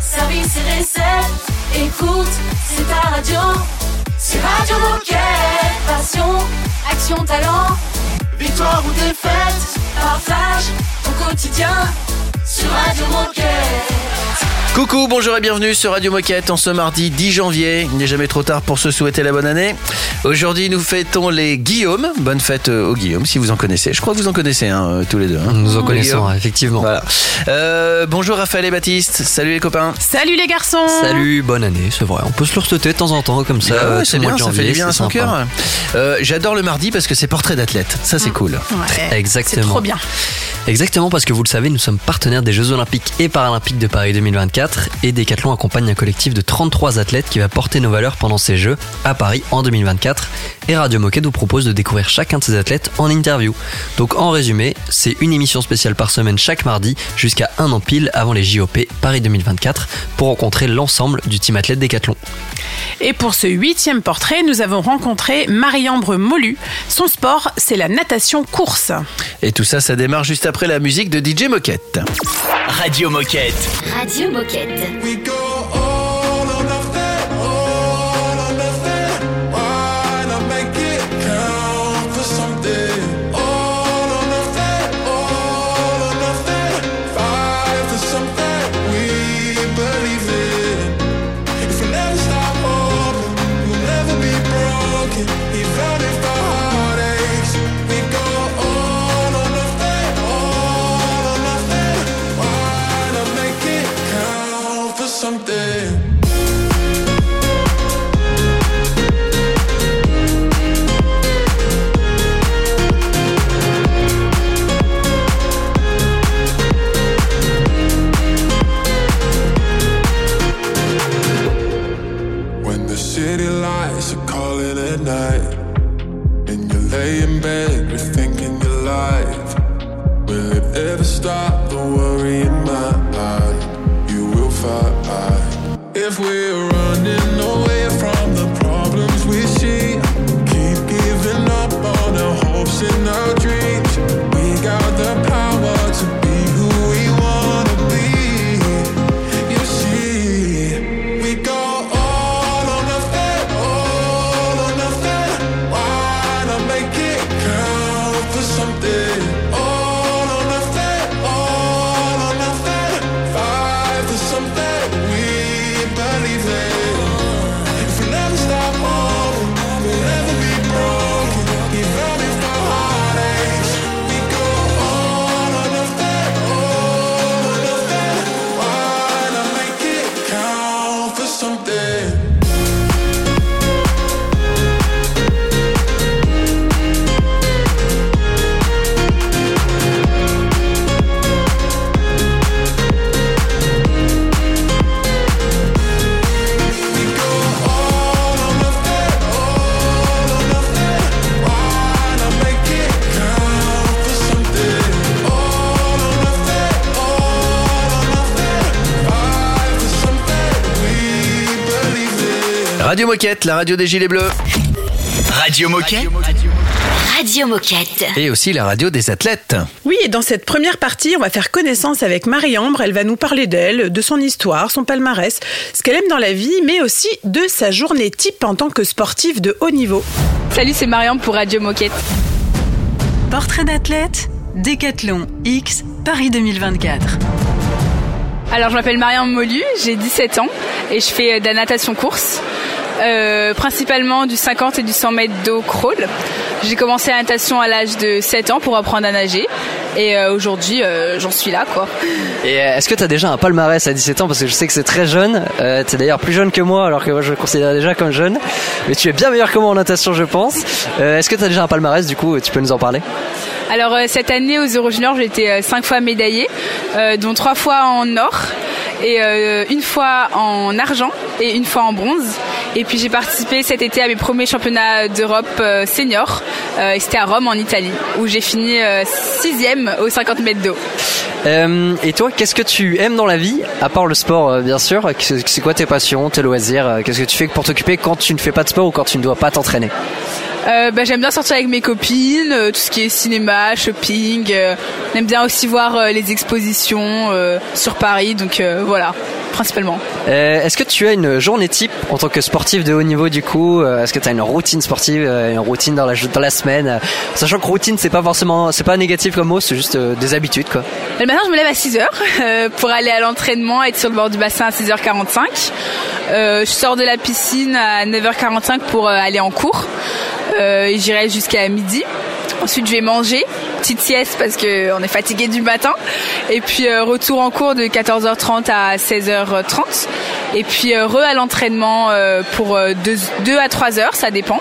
service et recette. Écoute, c'est ta radio. C'est Radio Moquette. Passion, action, talent. Victoire ou défaite, partage au quotidien sur Radio Moquette. Coucou, bonjour et bienvenue sur Radio Moquette en ce mardi 10 janvier. Il n'est jamais trop tard pour se souhaiter la bonne année. Aujourd'hui, nous fêtons les Guillaume. Bonne fête euh, aux Guillaume, si vous en connaissez. Je crois que vous en connaissez hein, euh, tous les deux. hein. Nous en connaissons, Guillaume. effectivement. Voilà. Euh, bonjour Raphaël et Baptiste. Salut les copains. Salut les garçons Salut, bonne année, c'est vrai. On peut se le receter de temps en temps comme ça. Ah ouais, euh, c'est bien, de ça fait janvier, du bien à c'est son cœur. Euh, J'adore le mardi parce que c'est portrait d'athlète. Ça, c'est cool. Ouais, Exactement. C'est trop bien. Exactement, parce que vous le savez, nous sommes partenaires des Jeux Olympiques et Paralympiques de Paris 2024 et Decathlon accompagne un collectif de 33 athlètes qui va porter nos valeurs pendant ces Jeux à Paris en 2024. Et Radio Moquette vous propose de découvrir chacun de ces athlètes en interview. Donc en résumé, c'est une émission spéciale par semaine chaque mardi jusqu'à un an pile avant les JOP Paris 2024 pour rencontrer l'ensemble du team athlète Decathlon. Et pour ce huitième portrait, nous avons rencontré Marie-Ambre Molu. Son sport, c'est la natation course. Et tout ça, ça démarre juste après la musique de DJ Moquette. Radio Moquette. Radio Moquette. We go Moquette, la radio des Gilets Bleus. Radio Moquette. Radio Moquette. Et aussi la radio des athlètes. Oui, et dans cette première partie, on va faire connaissance avec Marie-Ambre. Elle va nous parler d'elle, de son histoire, son palmarès, ce qu'elle aime dans la vie, mais aussi de sa journée type en tant que sportive de haut niveau. Salut, c'est Marianne pour Radio Moquette. Portrait d'athlète, Décathlon X, Paris 2024. Alors, je m'appelle Marianne Molu, j'ai 17 ans et je fais euh, de la natation course, euh, principalement du 50 et du 100 mètres d'eau crawl. J'ai commencé la natation à l'âge de 7 ans pour apprendre à nager et euh, aujourd'hui, j'en suis là, quoi. Et est-ce que tu as déjà un palmarès à 17 ans? Parce que je sais que c'est très jeune. Euh, tu d'ailleurs plus jeune que moi, alors que moi je me considère déjà comme jeune. Mais tu es bien meilleur que moi en natation, je pense. Est-ce que tu as déjà un palmarès Du coup, tu peux nous en parler? Alors, euh, cette année aux Euro Juniors, j'ai été 5 fois médaillée, euh, dont 3 fois en or et euh, une fois en argent et une fois en bronze. Et puis j'ai participé cet été à mes premiers championnats d'Europe euh, senior. Euh, et C'était à Rome en Italie où j'ai fini euh, sixième aux 50 mètres d'eau. Euh, et toi, qu'est-ce que tu aimes dans la vie, à part le sport, euh, bien sûr? C'est quoi tes passions, tes loisirs euh, Qu'est-ce que tu fais pour t'occuper quand tu ne fais pas de sport ou quand tu ne dois pas t'entraîner? Euh, bah, j'aime bien sortir avec mes copines, euh, tout ce qui est cinéma, shopping. euh, on aime bien aussi voir euh, les expositions sur Paris, donc voilà, principalement. Est-ce que tu as une journée type en tant que sportif de haut niveau du coup Est-ce que tu as une routine sportive, une routine dans la, dans la semaine Sachant que routine c'est pas forcément, c'est pas négatif comme mot, c'est juste des habitudes quoi. Le matin, je me lève à 6h euh, pour aller à l'entraînement, être sur le bord du bassin à 6h45. Euh, je sors de la piscine à 9h45 pour aller en cours. Euh, J'irai jusqu'à midi. Ensuite, je vais manger, petite sieste parce que on est fatigué du matin. Et puis euh, retour en cours de 14h30 à 16h30. Et puis euh, re à l'entraînement euh, pour 2 à 3 heures, ça dépend.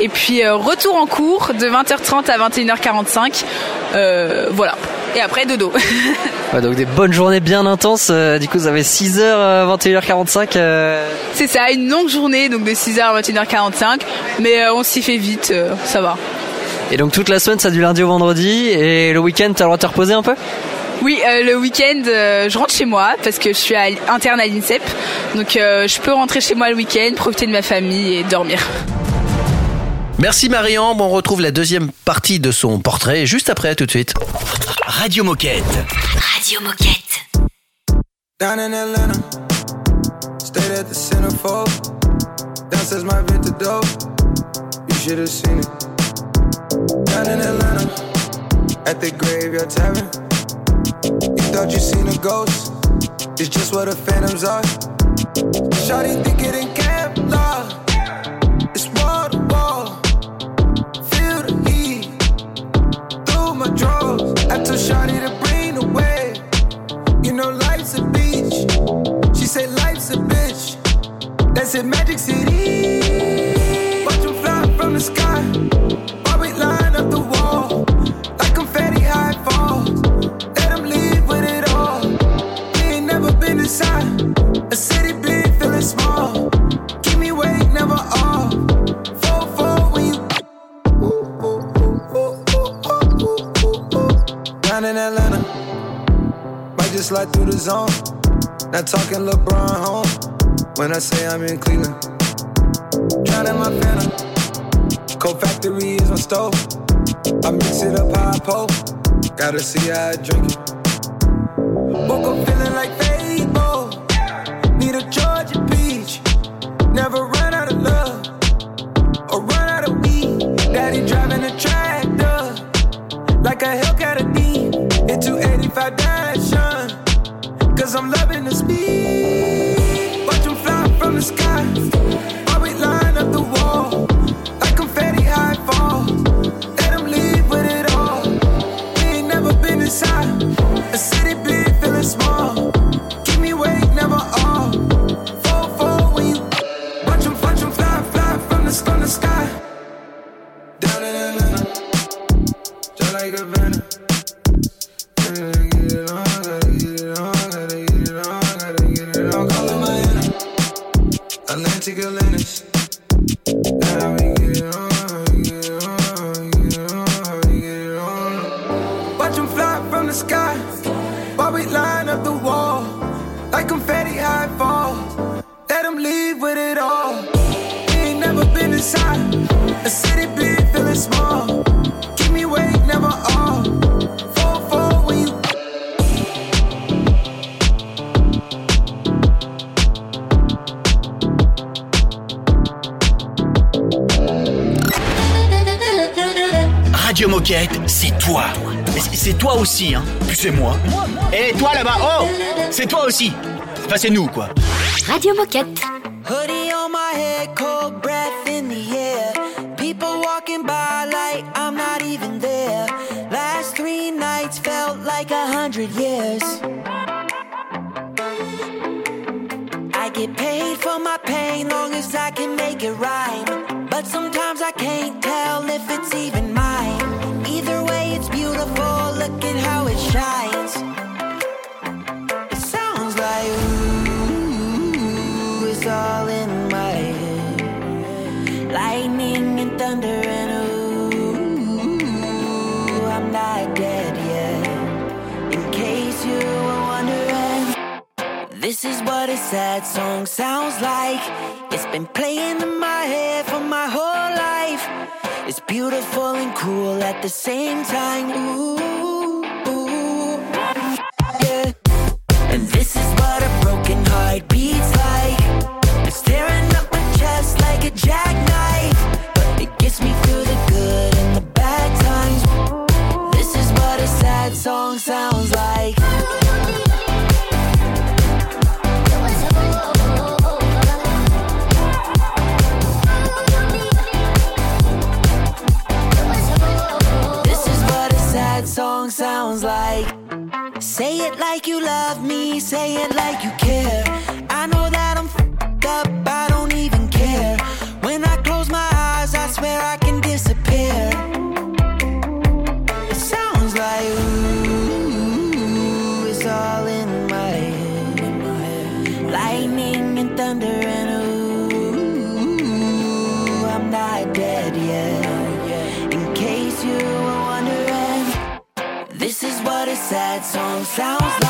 Et puis retour en cours de 20h30 à 21h45. Euh, voilà. Et après dodo. Ouais, donc des bonnes journées bien intenses. euh, du coup, vous avez 6h, euh, 21h45. euh, C'est ça, une longue journée, donc de 6h à 21h45. Mais euh, on s'y fait vite, ça va. Et donc toute la semaine, ça du lundi au vendredi. Et le week-end, t'as le droit de te reposer un peu? Oui, euh, le week-end, euh, je rentre chez moi parce que je suis à- interne à l'INSEP. Donc euh, je peux rentrer chez moi le week-end, profiter de ma famille et dormir. Merci Marie-Ambre, on retrouve la deuxième partie de son portrait juste après, tout de suite. Radio Moquette. Radio Moquette. Down in Atlanta, stayed at the centerfold. Downstairs my dope, you should have seen it. Down in Atlanta, at the graveyard tavern. You thought you seen a ghost, it's just what the phantoms are. Shawty think it in Kevlar, it's That's in Magic City. Watch 'em fly from the sky. While we line up the wall. Like confetti high falls. Let 'em leave with it all. We ain't never been inside. A city big, feeling small. Keep me awake, never off. Fall, fall when you. Down in Atlanta. Might just slide through the zone. Not talking LeBron home. When I say I'm in Cleveland. Drowning my phantom. Cold factory is my stove. I mix it up I pull. Gotta see how I drink it. Woke up feeling like Fable. Need a Georgia peach. Never run out of love. Or run out of weed. Daddy driving a tractor. Like a Hellcat a D. In 285 dash Cause I'm loving the speed. C'est moi. Et toi là-bas, oh C'est toi aussi. Enfin, c'est nous, quoi. Radio Moquette. Hoodie on my head, cold breath in the air. People walking by like I'm not even there. Last three nights felt like a hundred years. I get paid for my pain long as I can make it rhyme. But sometimes I can't tell if it's even mine. Thunder and ooh, I'm not dead yet. In case you were wondering, this is what a sad song sounds like. It's been playing in my head for my whole life. It's beautiful and cruel at the same time. Ooh, ooh, yeah. And this is what a song sounds like. This is what a sad song sounds like. Say it like you love me, say it like you care. Sounds like.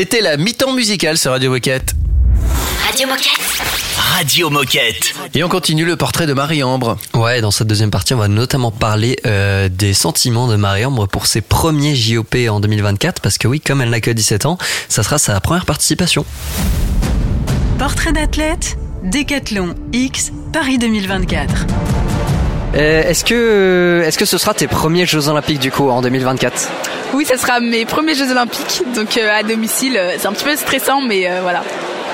C'était la mi-temps musicale sur Radio Moquette. Radio Moquette. Radio Moquette. Et on continue le portrait de Marie-Ambre. Ouais, dans cette deuxième partie, on va notamment parler euh, des sentiments de Marie-Ambre pour ses premiers JOP en 2024, parce que oui, comme elle n'a que 17 ans, ça sera sa première participation. Portrait d'athlète, Décathlon X, Paris 2024. Euh, est-ce que est-ce que ce sera tes premiers Jeux Olympiques du coup en 2024 Oui, ça sera mes premiers Jeux Olympiques, donc euh, à domicile. euh, C'est un petit peu stressant, mais euh, voilà.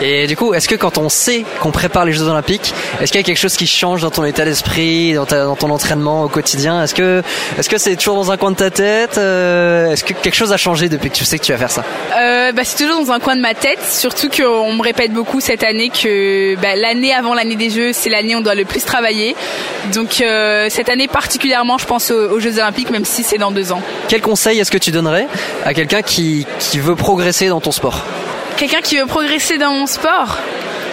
Et du coup, est-ce que quand on sait qu'on prépare les Jeux Olympiques, est-ce qu'il y a quelque chose qui change dans ton état d'esprit, dans, dans ton entraînement au quotidien? Est-ce que est-ce que c'est toujours dans un coin de ta tête Euh, Est-ce que quelque chose a changé depuis que tu sais que tu vas faire ça? Euh, bah, c'est toujours dans un coin de ma tête, surtout qu'on me répète beaucoup cette année que bah, l'année avant l'année des Jeux, c'est l'année où on doit le plus travailler. Donc euh, cette année particulièrement, je pense aux, aux Jeux Olympiques, même si c'est dans deux ans. Quel conseil est-ce que tu donnerais à quelqu'un qui, qui veut progresser dans ton sport? Quelqu'un qui veut progresser dans mon sport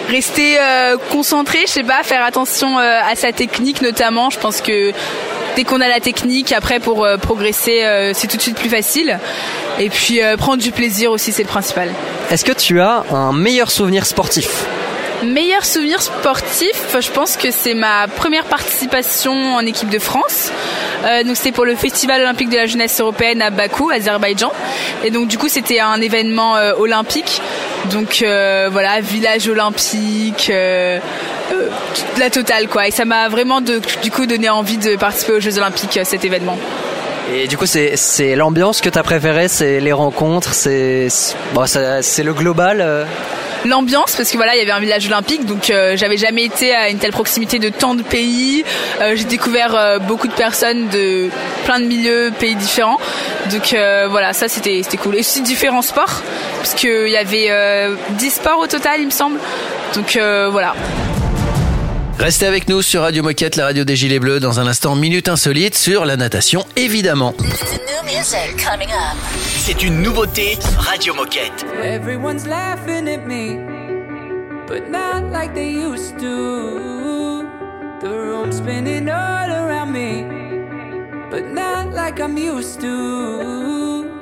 Rester euh, concentré, je sais pas, faire attention euh, à sa technique notamment. Je pense que dès qu'on a la technique, après pour euh, progresser, c'est tout de suite plus facile. Et puis prendre du plaisir aussi, c'est le principal. Est-ce que tu as un meilleur souvenir sportif? Meilleur souvenir sportif, je pense que c'est ma première participation en équipe de France. Euh, donc c'était pour le Festival olympique de la jeunesse européenne à Bakou, Azerbaïdjan. Et donc du coup c'était un événement euh, olympique. Donc euh, voilà, village olympique, la totale quoi. Et ça m'a vraiment du coup donné envie de participer aux Jeux olympiques cet événement. Et du coup, c'est l'ambiance que tu as préférée, c'est les rencontres, c'est bon, le global. L'ambiance parce que voilà il y avait un village olympique donc euh, j'avais jamais été à une telle proximité de tant de pays. Euh, j'ai découvert euh, beaucoup de personnes de plein de milieux pays différents. Donc voilà ça c'était c'était cool. Et aussi différents sports parce que il y avait euh, 10 sports au total il me semble. Donc voilà Restez avec nous sur Radio Moquette, la radio des Gilets Bleus, dans un instant Minute Insolite sur la natation, évidemment. C'est une nouveauté Radio Moquette. Everyone's laughing at me, but not like they used to. The room's spinning all around me, but not like I'm used to.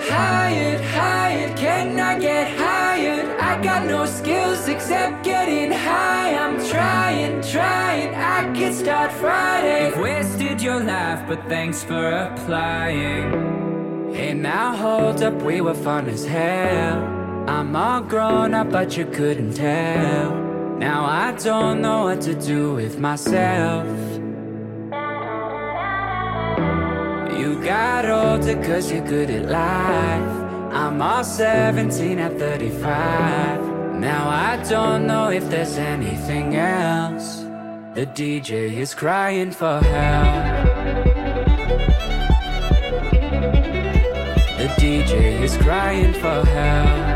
Hired, hired, can I get hired? I got no skills except getting high. I'm trying, trying, I could start Friday. You've wasted your life, but thanks for applying. Hey, now hold up, we were fun as hell. I'm all grown up, but you couldn't tell. Now I don't know what to do with myself. You got older cause you're good at life. I'm all 17 at 35. Now I don't know if there's anything else. The DJ is crying for help. The DJ is crying for help.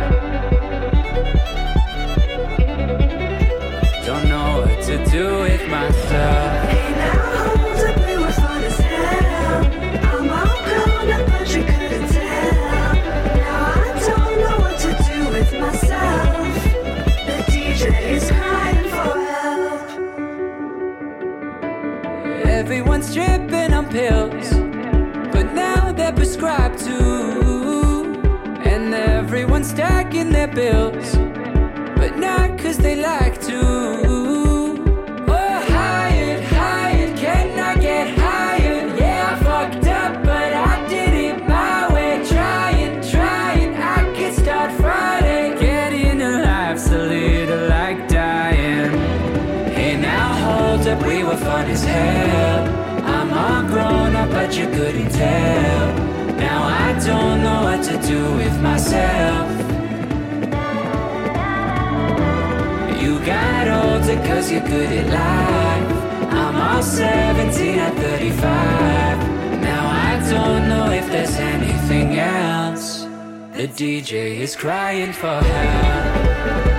Everyone's tripping on pills, but now they're prescribed to. And everyone's stacking their bills, but not cause they like to. Couldn't tell. Now I don't know what to do with myself. You got older cause you're good at life. I'm all 17 at 35. Now I don't know if there's anything else. The DJ is crying for help.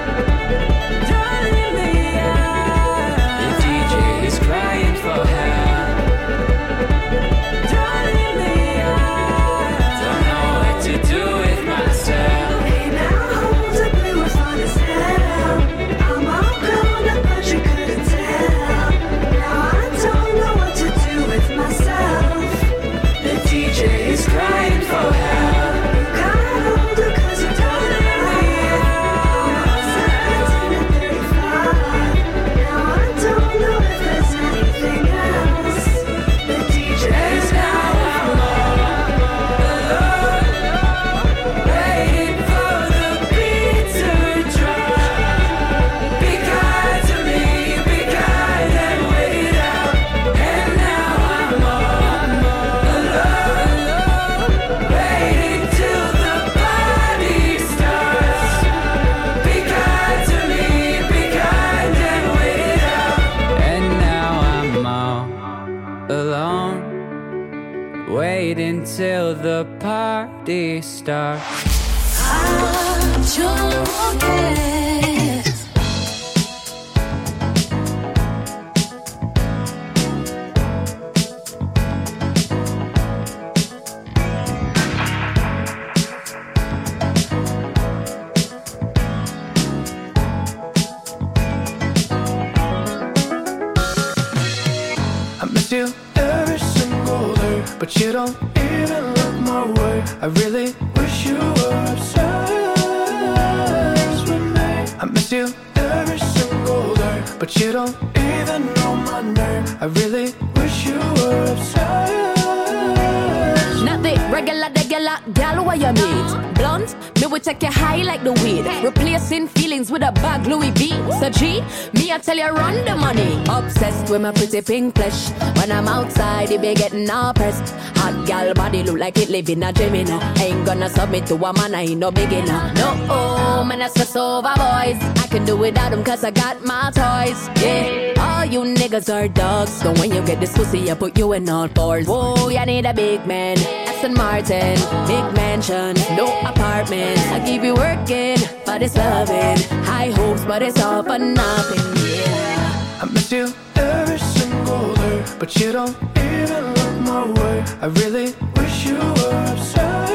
Take you high like the weed. Replacing feelings with a bag Louis V. So G, me I tell you run the money. Obsessed with my pretty pink flesh. When I'm outside, it be getting all pressed. Hot gal body look like it live in a dream, you. Ain't gonna submit to a man, I ain't no beginner. No, oh, man, I stress over boys. I can do without them cause I got my toys. Yeah, all you niggas are dogs. So when you get this pussy, I put you in all fours. Whoa, you need a big man. Aston Martin, big mansion, no apartment. I keep you working, but it's loving. High hopes, but it's all for nothing. Yeah. I miss you every single day, but you don't even look my way. I really wish you were obsessed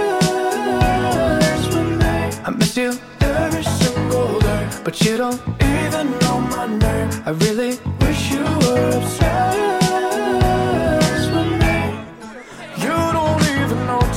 with me. I miss you every single day, but you don't even know my name. I really wish you were obsessed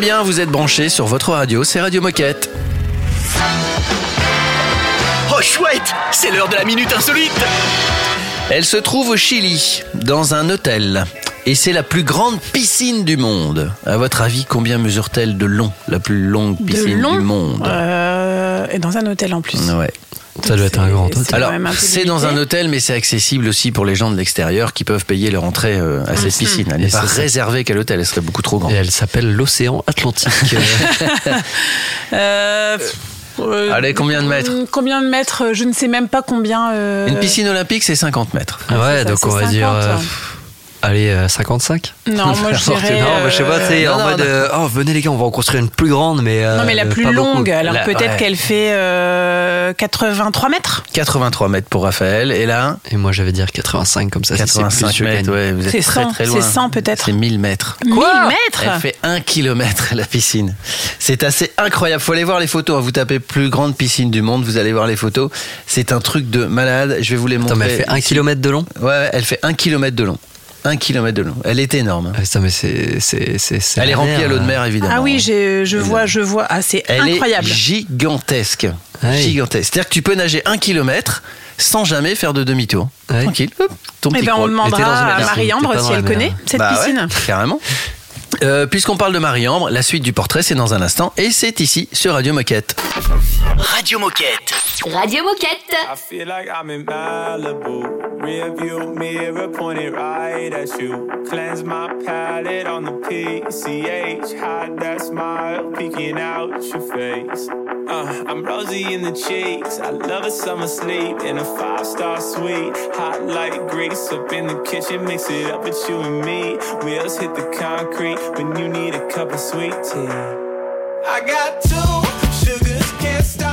Va bien, vous êtes branchés sur votre radio, c'est Radio Moquette. Oh chouette C'est l'heure de la minute insolite Elle se trouve au Chili, dans un hôtel. Et c'est la plus grande piscine du monde. À votre avis, combien mesure-t-elle de long La plus longue piscine long du monde? Euh, et dans un hôtel en plus. Ouais. Ça doit être un grand hôtel. c'est Alors, c'est dans un hôtel, mais c'est accessible aussi pour les gens de l'extérieur qui peuvent payer leur entrée euh, à cette Mhm. piscine. Elle n'est pas réservée qu'à l'hôtel, elle serait beaucoup trop grande. Et elle s'appelle l'océan Atlantique. Euh, euh, Allez, combien de mètres? Combien de mètres? Je ne sais même pas combien. euh, Une piscine olympique, c'est 50 mètres. ouais, ça, donc on va dire. 50. euh, allez, euh, 55 Non, moi je dirais. Non, mais je sais pas, euh, tu sais, non, en non, mode, non. euh, oh, venez les gars, on va en construire une plus grande, mais. euh, Non, mais la plus beaucoup. longue, alors La- peut-être ouais. qu'elle fait euh, 83 mètres 83 mètres pour Raphaël. Et là, Et moi j'avais dire 85 comme ça. si c'est plus, 85 je mètres, ouais, vous êtes C'est très 100, très c'est loin. 100 peut-être. C'est 1000 mètres. 1000 Elle mètres fait un kilomètre la piscine. C'est assez incroyable. Faut aller voir les photos. hein. Vous tapez plus grande piscine du monde, vous allez voir les photos. C'est un truc de malade. Je vais vous les montrer. Attends, mais elle fait 1 km de long? Ouais, ouais, elle fait un kilomètre de long. Un kilomètre de long. Elle est énorme. hein. Ah, Putain, mais c'est. c'est- c'est- c'est Elle est remplie mer, à l'eau de euh. mer, évidemment. Ah oui, j'ai- je vois, je vois. Ah, c'est Elle incroyable. est gigantesque. Ouais. Gigantesque. C'est-à-dire que tu peux nager un kilomètre sans jamais faire de demi-tour. Ouais. Tranquille. Ton Eh petit ben, on demandera Et à Marie-Ambre si elle connaît cette Bah ouais, piscine. carrément. Euh, Puisqu'on parle de Marie-Ambre, la suite du portrait, c'est dans un instant. Et c'est ici, sur Radio Moquette. Radio Moquette Radio Moquette. I feel like I'm in Malibu. Rearview mirror pointed right at you. Cleanse my palate on the PCH. Hide that smile peeking out your face. Uh, I'm rosy in the cheeks. I love a summer sleep in a five star suite. Hot like grease up in the kitchen. Mix it up with you and me. Wheels hit the concrete when you need a cup of sweet tea. I got two sugars, can't stop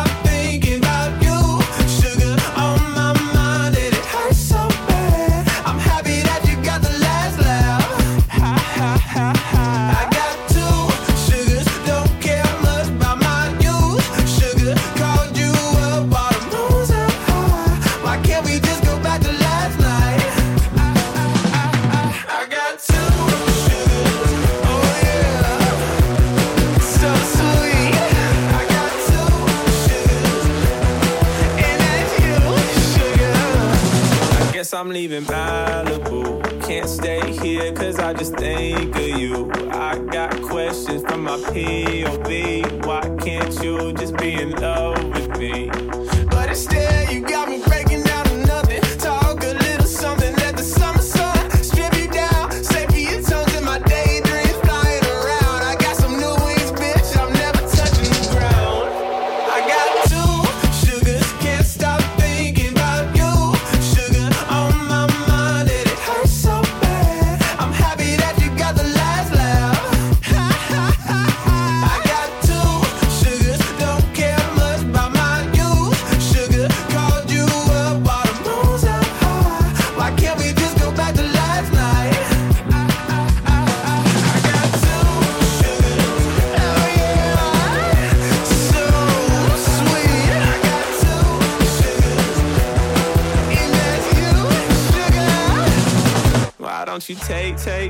I'm leaving Malibu. Can't stay here cause I just think of you. I got questions from my POV. Why can't you just be in love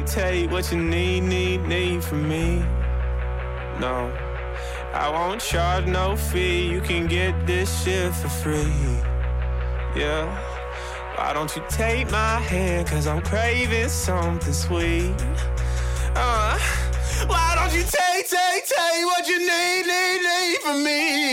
take, take, take what you need, need, need from me? No, I won't charge no fee. You can get this shit for free. Yeah. Why don't you take my hand? Cause I'm craving something sweet. Uh, why don't you take, take, take what you need, need, need from me?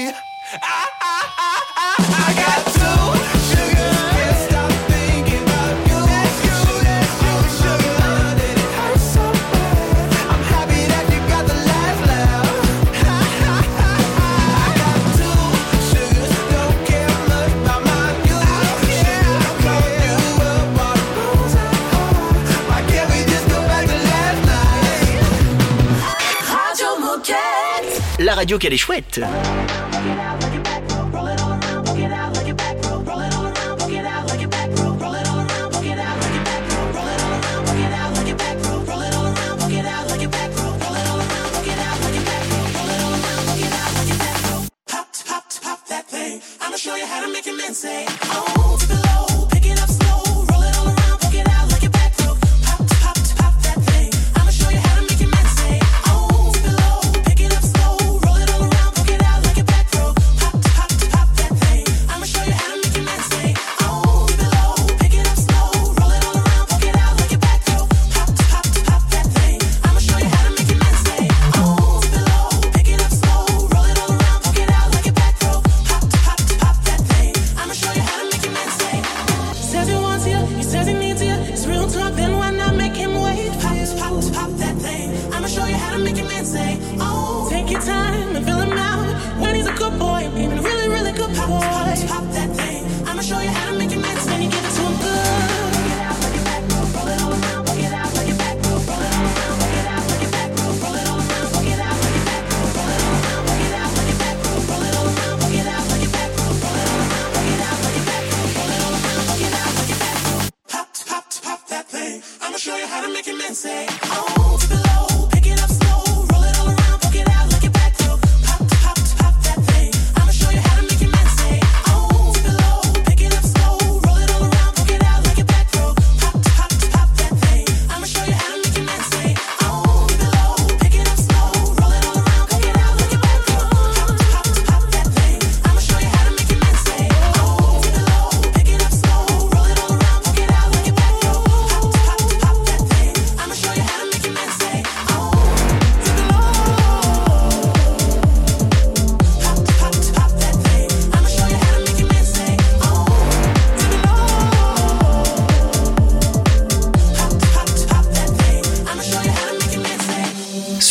Radio qu'elle est chouette. I'ma show you how to make a man say, oh,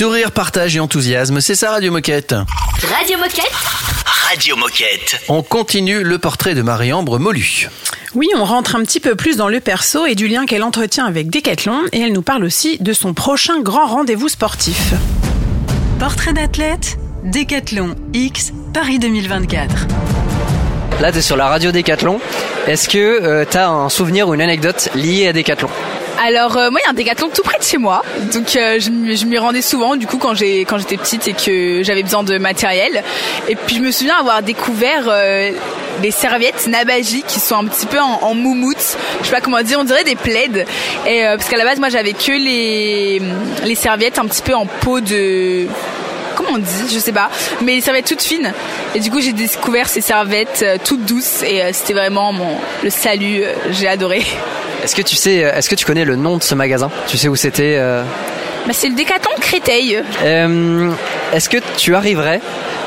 Sourire, partage et enthousiasme, c'est ça Radio Moquette. Radio Moquette. Radio Moquette. On continue le portrait de Marie-Ambre Molu. Oui, on rentre un petit peu plus dans le perso et du lien qu'elle entretient avec Decathlon et elle nous parle aussi de son prochain grand rendez-vous sportif. Portrait d'athlète, Décathlon X, Paris 2024. Là, tu es sur la radio Décathlon. Est-ce que tu as un souvenir ou une anecdote liée à Décathlon Alors euh, moi il y a un décathlon tout près de chez moi, donc euh, je, m'y- rendais souvent du coup quand j'étais petite et que j'avais besoin de matériel. Et puis je me souviens avoir découvert euh, des serviettes Nabaji qui sont un petit peu en, en moumoute, je sais pas comment dire, on dirait des plaids. Et euh, parce qu'à la base moi j'avais que les les serviettes un petit peu en peau de comment on dit, je sais pas, mais les serviettes toutes fines. Et du coup, j'ai découvert ces serviettes euh, toutes douces et euh, c'était vraiment mon le salut. euh, j'ai adoré. Est-ce que tu sais, est-ce que tu connais le nom de ce magasin? Tu sais où c'était euh? Bah, c'est le Décathlon de Créteil. Euh, Est-ce que tu arriverais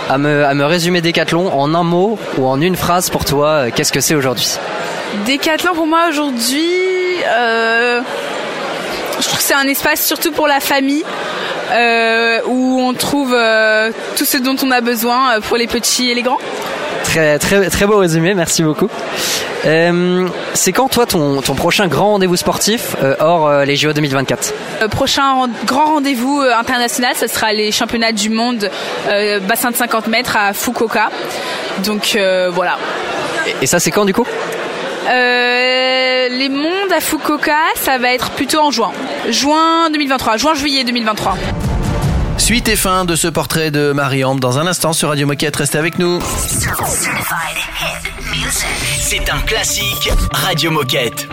à me, à me résumer Décathlon en un mot ou en une phrase pour toi Qu'est-ce que c'est aujourd'hui? Décathlon pour moi aujourd'hui, euh, je trouve que c'est un espace surtout pour la famille euh, où on trouve euh, tout ce dont on a besoin euh, pour les petits et les grands. Très, très, très beau résumé, merci beaucoup. Euh, c'est quand toi ton, ton prochain grand rendez-vous sportif euh, hors euh, les JO 2024 Le prochain grand rendez-vous international, ce sera les championnats du monde bassin de 50 mètres à Fukuoka. Donc voilà. Et, et ça c'est quand du coup? Euh, les mondes à Fukuoka, ça va être plutôt en juin. Juin 2023, juin-juillet 2023. Suite et fin de ce portrait de Marie-Ambre dans un instant sur Radio Moquette. Restez avec nous. C'est un classique Radio Moquette.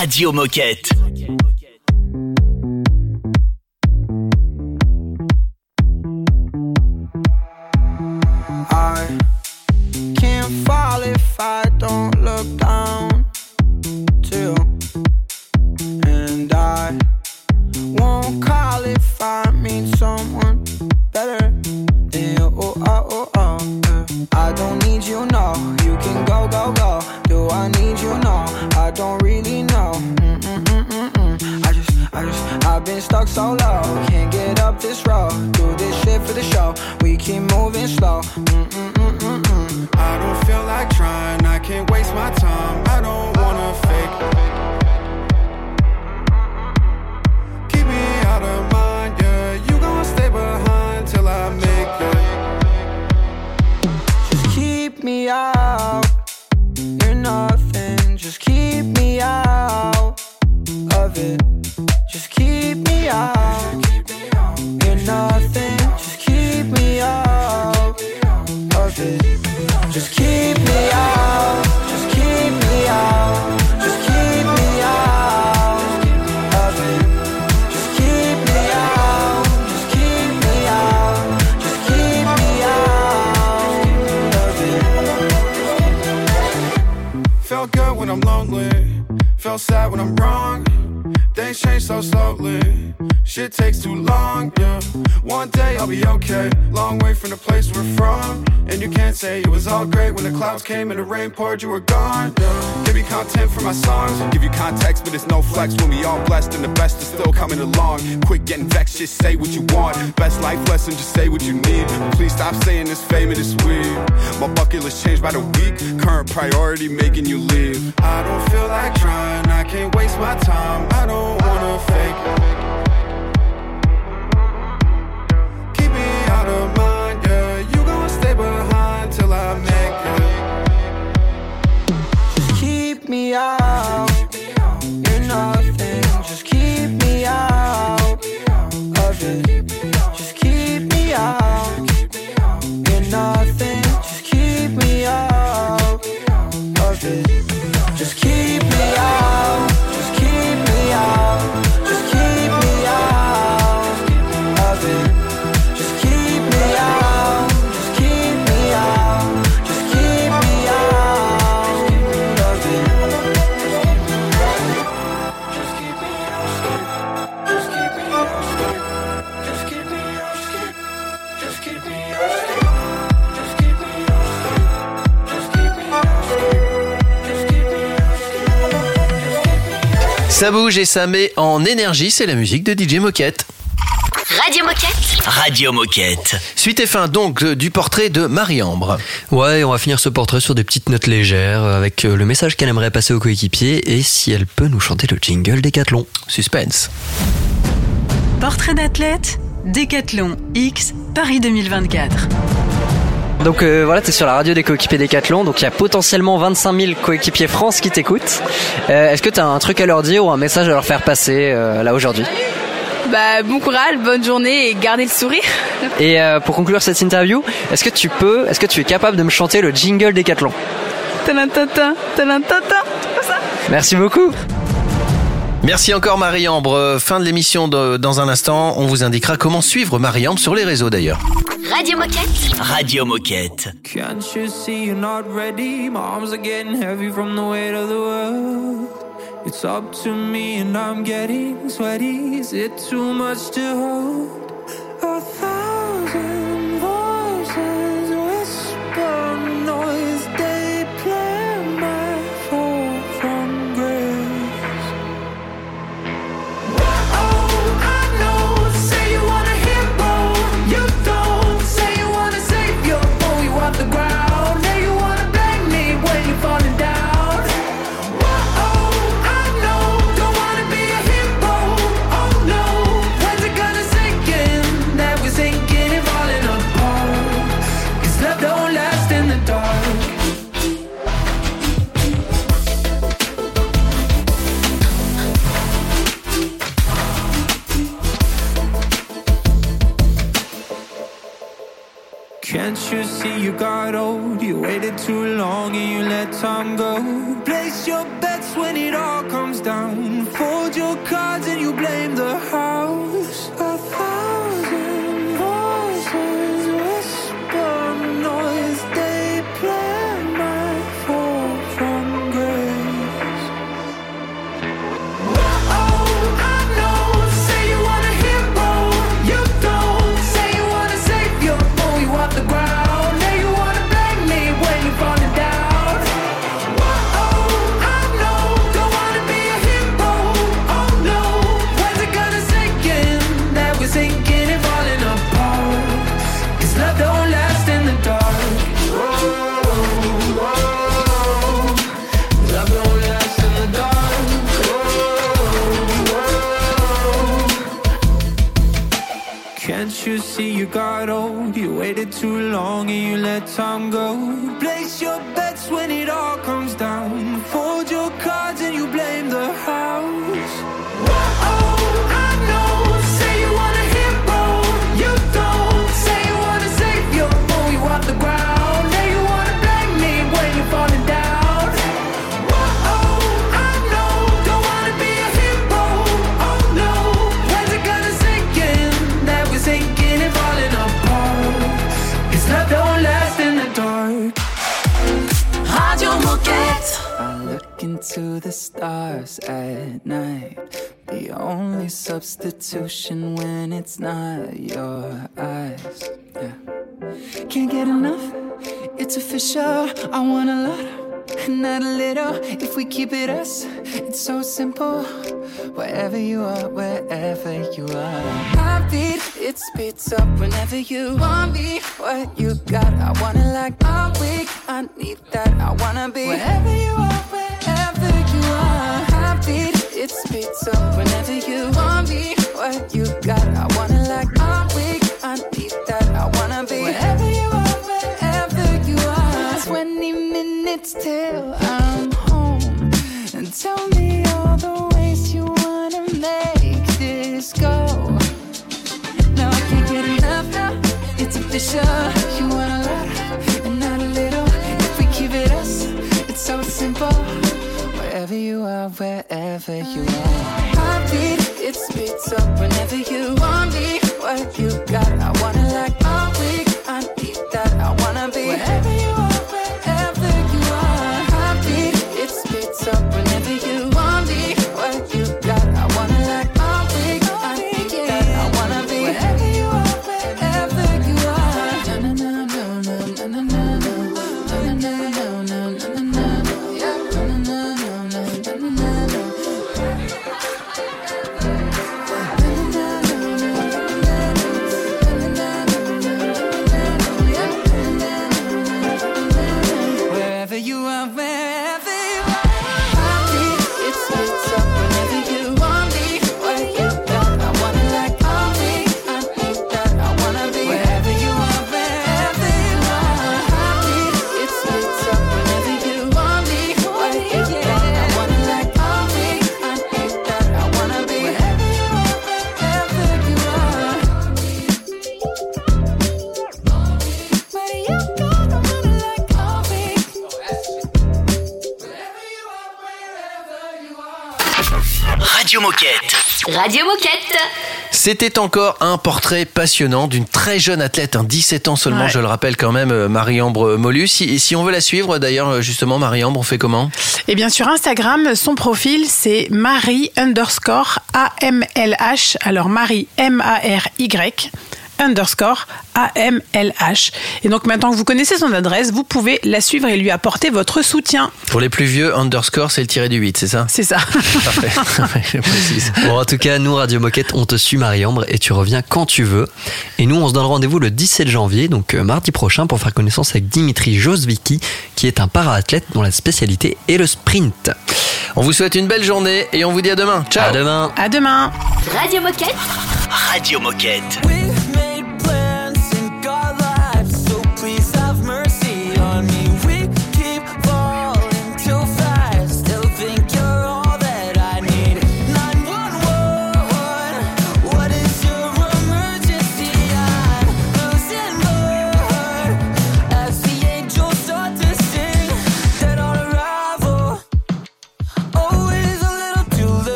Radio Moquette. Poured, you were gone. Give me content for my songs. Give you context, but it's no flex when we all blessed and the best is still coming along. Quit getting vexed, just say what you want. Best life lesson, just say what you need. Please stop saying this fame and weird. My bucket list changed by the week. Current priority making you leave. I don't feel like trying, I can't waste my time. I don't wanna fake. Keep me out of mind, yeah. You gon' stay behind till I make it. Just keep me out. You're nothing. Ça bouge et ça met en énergie, c'est la musique de DJ Moquette. Radio Moquette. Radio Moquette. Suite et fin donc euh, du portrait de Marie-Ambre. Ouais, on va finir ce portrait sur des petites notes légères euh, avec euh, le message qu'elle aimerait passer aux coéquipiers et si elle peut nous chanter le jingle Décathlon. Suspense. Portrait d'athlète, Décathlon X, Paris 2024. Donc euh, voilà, tu es sur la radio des coéquipiers Décathlon, donc il y a potentiellement 25 000 coéquipiers France qui t'écoutent. Euh, Est-ce que tu as un truc à leur dire ou un message à leur faire passer euh, là aujourd'hui? Bah, bon courage, bonne journée et gardez le sourire. Et euh, pour conclure cette interview, est-ce que tu peux, est-ce que tu es capable de me chanter le jingle Décathlon. Merci beaucoup. Merci encore Marie-Ambre. Fin de l'émission de- dans un instant. On vous indiquera comment suivre Marie-Ambre sur les réseaux d'ailleurs. Radio Moquette. Radio Moquette. Can't you see you're not ready? My arms are getting heavy from the weight of the world. It's up to me and I'm getting sweaty. Is it too much to hold? Let time go. Place your bets when it all comes down. Fold your cards and you blame the house. Substitution when it's not your eyes. Yeah. Can't get enough, it's official. I want a lot, not a little. If we keep it us, it's so simple. Wherever you are, wherever you are. Heartbeat, it speeds up whenever you want me. What you got, I wanna like. I'm weak, I need that. I wanna be wherever you are, wherever you are. Heartbeat, it speeds up whenever you want me. What you got, I wanna like. I'm weak, I need that. I wanna be wherever you are, wherever you are. 20 minutes till I'm home. And tell me all the ways you wanna make this go. Now I can't get enough now. It's official. You want a lot and not a little. If we keep it us, it's so simple. Wherever you are, wherever you are. It speeds up whenever you want me. What you got, I Radio Moquette. C'était encore un portrait passionnant d'une très jeune athlète, un 17 ans seulement, Ouais. je le rappelle quand même, euh, Marie-Ambre Molus. Si, et si on veut la suivre, d'ailleurs, euh, justement, Marie-Ambre, on fait comment? Et bien sur Instagram, son profil c'est Marie underscore AMLH. Alors Marie M-A-R-Y underscore A-M-L-H. Et donc maintenant que vous connaissez son adresse, vous pouvez la suivre et lui apporter votre soutien. Pour les plus vieux, underscore, c'est le tiré du 8, c'est ça? C'est ça. Parfait. Je précise. Bon, en tout cas, nous, Radio Moquette, on te suit, Marie-Ambre, et tu reviens quand tu veux. Et nous, on se donne rendez-vous le 17 janvier, donc euh, mardi prochain, pour faire connaissance avec Dimitri Josvicki, qui est un para-athlète dont la spécialité est le sprint. On vous souhaite une belle journée et on vous dit à demain. Ciao À demain. À demain. Radio Moquette. Radio Moquette. We've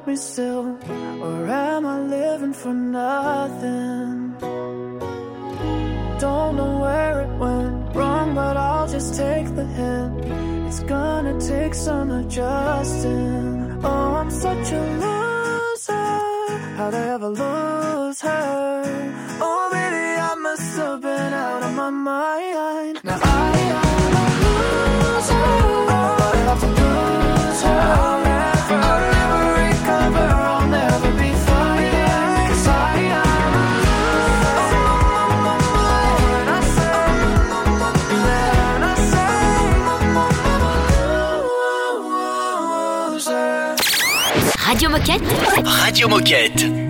help me still, or am I living for nothing? Don't know where it went wrong, but I'll just take the hint. It's gonna take some adjustment. Radio Moquette.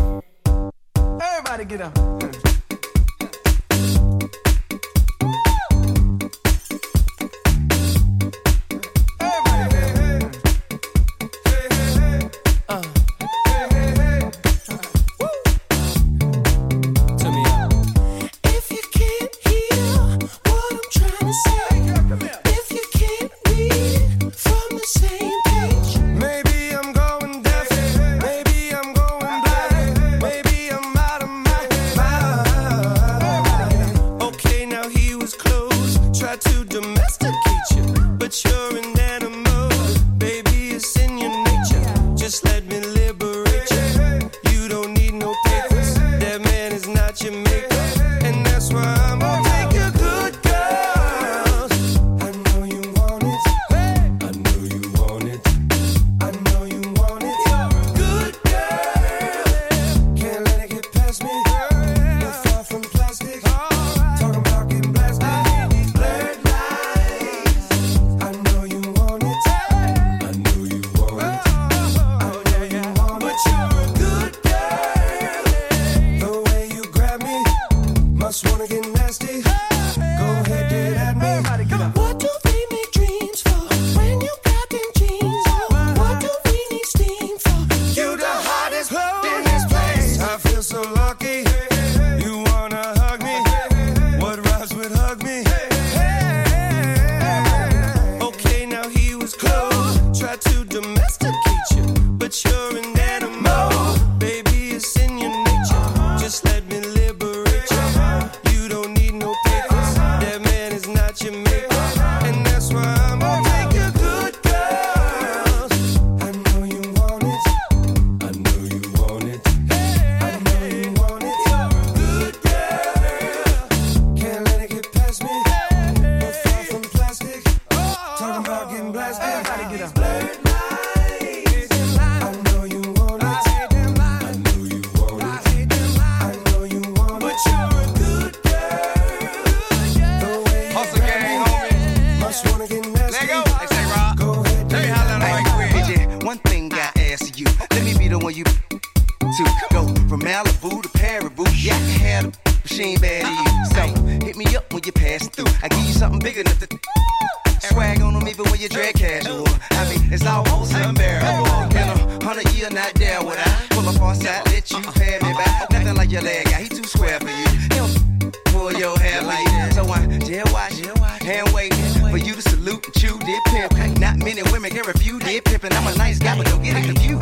something bigger than the. Swag on them even when you drag casual. I mean, it's almost unbearable. In a hundred year, not there would I pull up on side, let you uh-uh. pay me back. Uh-uh. Nothing like your leg guy, he too square for you. Pull your hair like that. So I dead watch, hand wait for you to salute you did pimp. Not many women can refuse did pimping. I'm a nice guy, but don't get it confused.